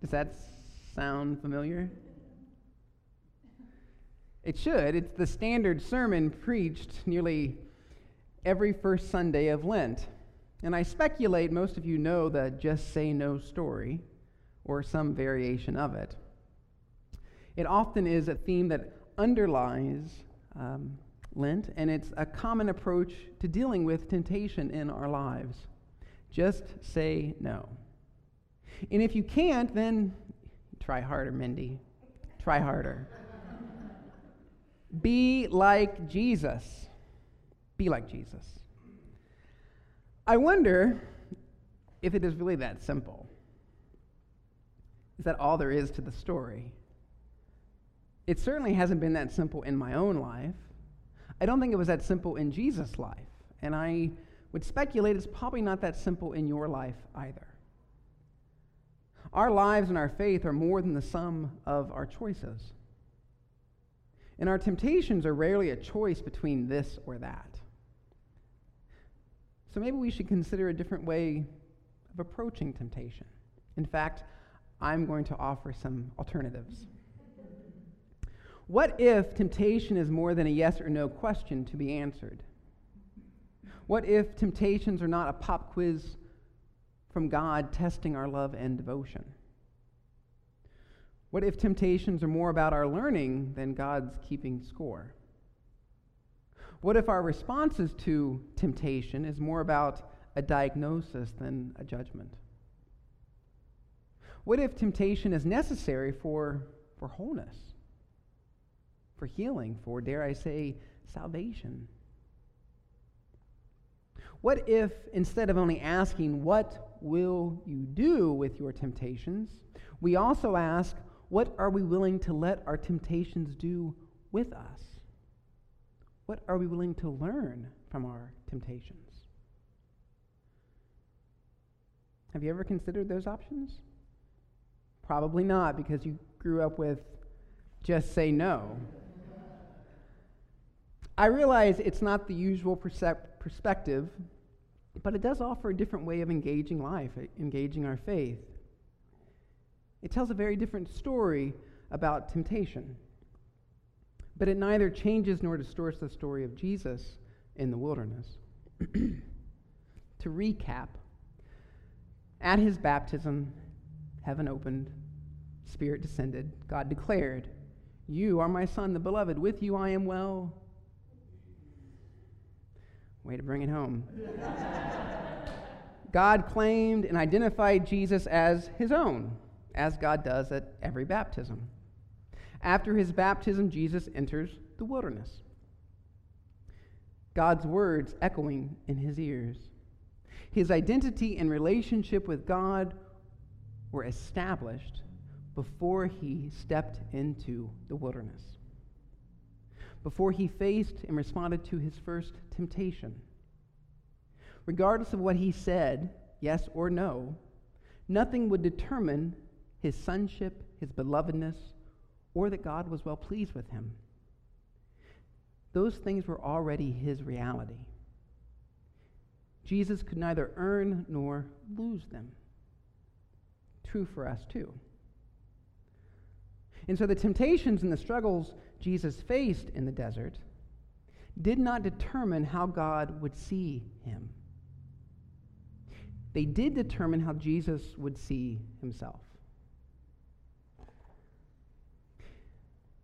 Does that sound familiar? It should. It's the standard sermon preached nearly every first Sunday of Lent. And I speculate most of you know the Just Say No story or some variation of it. It often is a theme that underlies um, Lent, and it's a common approach to dealing with temptation in our lives. Just say no. And if you can't, then try harder, Mindy. Try harder. Be like Jesus. Be like Jesus. I wonder if it is really that simple. Is that all there is to the story? It certainly hasn't been that simple in my own life. I don't think it was that simple in Jesus' life. And I would speculate it's probably not that simple in your life either. Our lives and our faith are more than the sum of our choices. And our temptations are rarely a choice between this or that. So maybe we should consider a different way of approaching temptation. In fact, I'm going to offer some alternatives. What if temptation is more than a yes or no question to be answered? What if temptations are not a pop quiz from God testing our love and devotion? What if temptations are more about our learning than God's keeping score? What if our responses to temptation is more about a diagnosis than a judgment? What if temptation is necessary for, for wholeness, for healing, for, dare I say, salvation? What if, instead of only asking, What will you do with your temptations, we also ask, What are we willing to let our temptations do with us? What are we willing to learn from our temptations? Have you ever considered those options? Probably not, because you grew up with just say no. I realize it's not the usual perspective, but it does offer a different way of engaging life, uh, engaging our faith. It tells a very different story about temptation. But it neither changes nor distorts the story of Jesus in the wilderness. to recap, at his baptism, heaven opened, Spirit descended. God declared, You are my Son, the beloved. With you I am well Way to bring it home. God claimed and identified Jesus as his own, as God does at every baptism. After his baptism, Jesus enters the wilderness. God's words echoing in his ears. His identity and relationship with God were established before he stepped into the wilderness before he faced and responded to his first temptation. Regardless of what he said, yes or no, nothing would determine his sonship, his belovedness, or that God was well pleased with him. Those things were already his reality. Jesus could neither earn nor lose them. True for us, too. And so the temptations and the struggles Jesus faced in the desert did not determine how God would see him. They did determine how Jesus would see himself.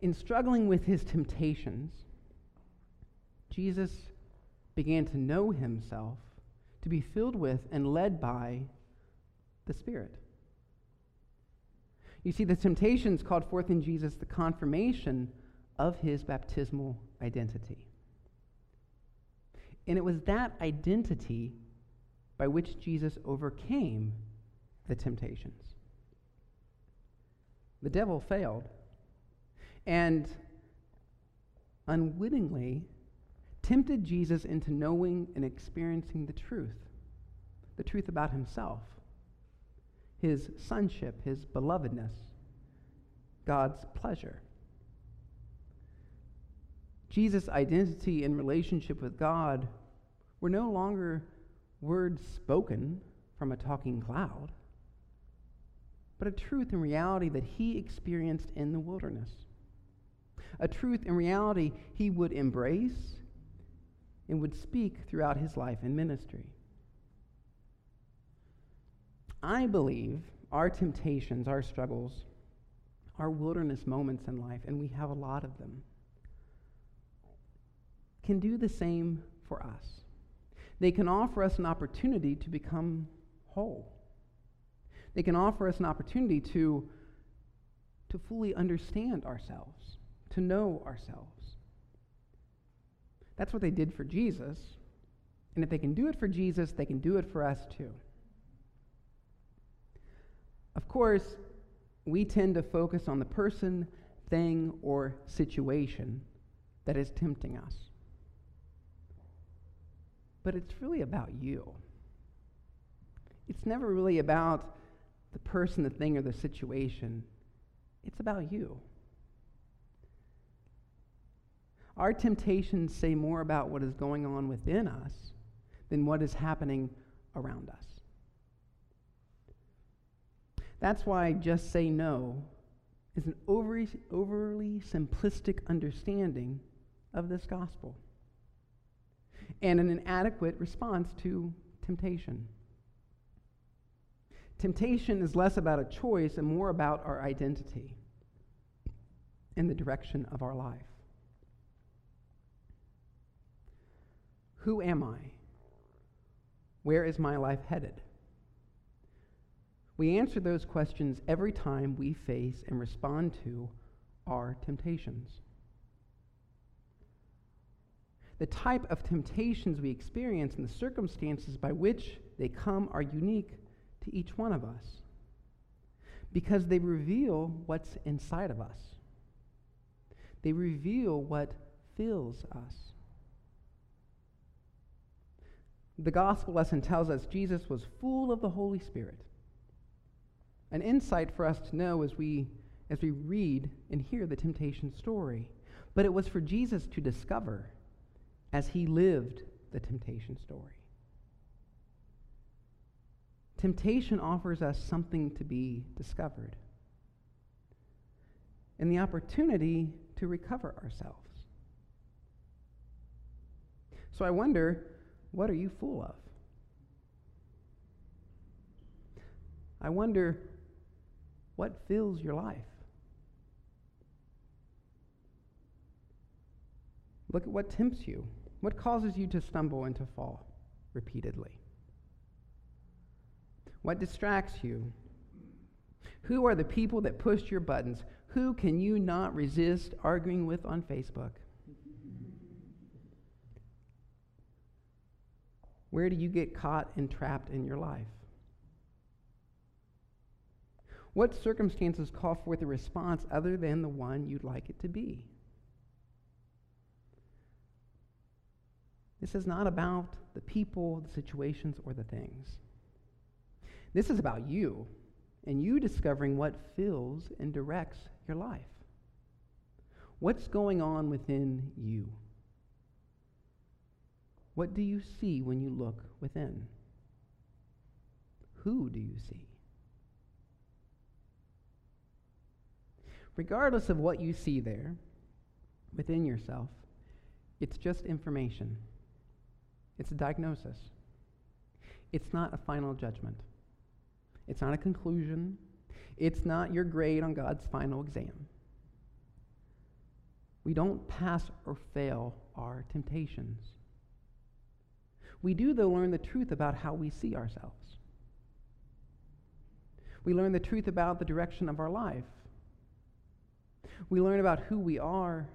In struggling with his temptations, Jesus began to know himself, to be filled with and led by the Spirit. You see, the temptations called forth in Jesus the confirmation of his baptismal identity. And it was that identity by which Jesus overcame the temptations. The devil failed and unwittingly tempted Jesus into knowing and experiencing the truth, the truth about himself, his sonship, his belovedness, God's pleasure. Jesus' identity and relationship with God were no longer words spoken from a talking cloud, but a truth and reality that he experienced in the wilderness. A truth and reality he would embrace and would speak throughout his life and ministry. I believe our temptations, our struggles, our wilderness moments in life, and we have a lot of them, can do the same for us. They can offer us an opportunity to become whole. They can offer us an opportunity to, to fully understand ourselves, to know ourselves. That's what they did for Jesus. And if they can do it for Jesus, they can do it for us too. Of course, we tend to focus on the person, thing, or situation that is tempting us. But it's really about you. It's never really about the person, the thing, or the situation. It's about you. Our temptations say more about what is going on within us than what is happening around us. That's why just say no is an overly, overly simplistic understanding of this gospel and an inadequate response to temptation. Temptation is less about a choice and more about our identity and the direction of our life. Who am I? Where is my life headed? We answer those questions every time we face and respond to our temptations. The type of temptations we experience and the circumstances by which they come are unique to each one of us because they reveal what's inside of us. They reveal what fills us. The gospel lesson tells us Jesus was full of the Holy Spirit. An insight for us to know as we, as we read and hear the temptation story. But it was for Jesus to discover as he lived the temptation story. Temptation offers us something to be discovered and the opportunity to recover ourselves. So I wonder what are you full of? I wonder what fills your life? Look at what tempts you. What causes you to stumble and to fall repeatedly? What distracts you? Who are the people that push your buttons? Who can you not resist arguing with on Facebook? Where do you get caught and trapped in your life? What circumstances call forth a response other than the one you'd like it to be? This is not about the people, the situations, or the things. This is about you and you discovering what fills and directs your life. What's going on within you? What do you see when you look within? Who do you see? Regardless of what you see there within yourself, it's just information. It's a diagnosis. It's not a final judgment. It's not a conclusion. It's not your grade on God's final exam. We don't pass or fail our temptations. We do, though, learn the truth about how we see ourselves. We learn the truth about the direction of our life. We learn about who we are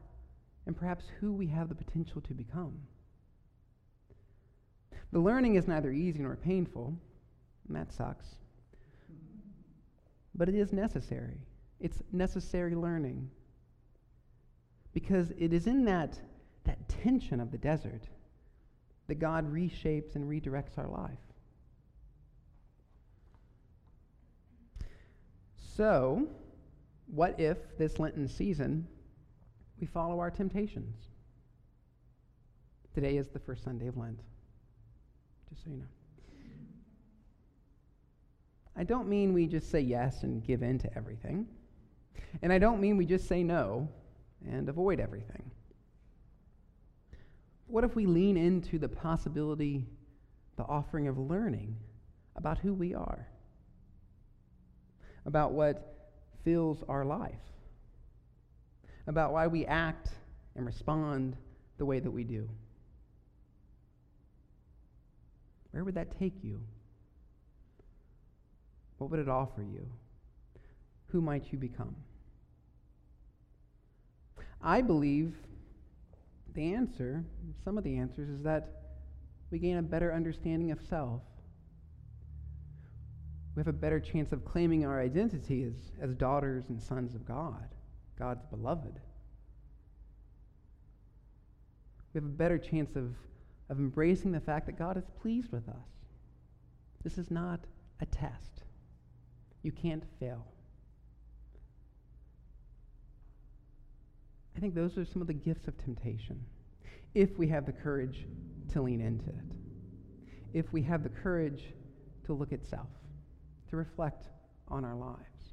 and perhaps who we have the potential to become. The learning is neither easy nor painful, and that sucks. But it is necessary. It's necessary learning. Because it is in that, that tension of the desert that God reshapes and redirects our life. So, what if this Lenten season we follow our temptations? Today is the first Sunday of Lent, just so you know. I don't mean we just say yes and give in to everything. And I don't mean we just say no and avoid everything. What if we lean into the possibility, the offering of learning about who we are, about what fills our life, about why we act and respond the way that we do? Where would that take you? What would it offer you? Who might you become? I believe the answer, some of the answers, is that we gain a better understanding of self. We have a better chance of claiming our identity as, as daughters and sons of God, God's beloved. We have a better chance of, of embracing the fact that God is pleased with us. This is not a test. You can't fail. I think those are some of the gifts of temptation. If we have the courage to lean into it, if we have the courage to look at self, to reflect on our lives.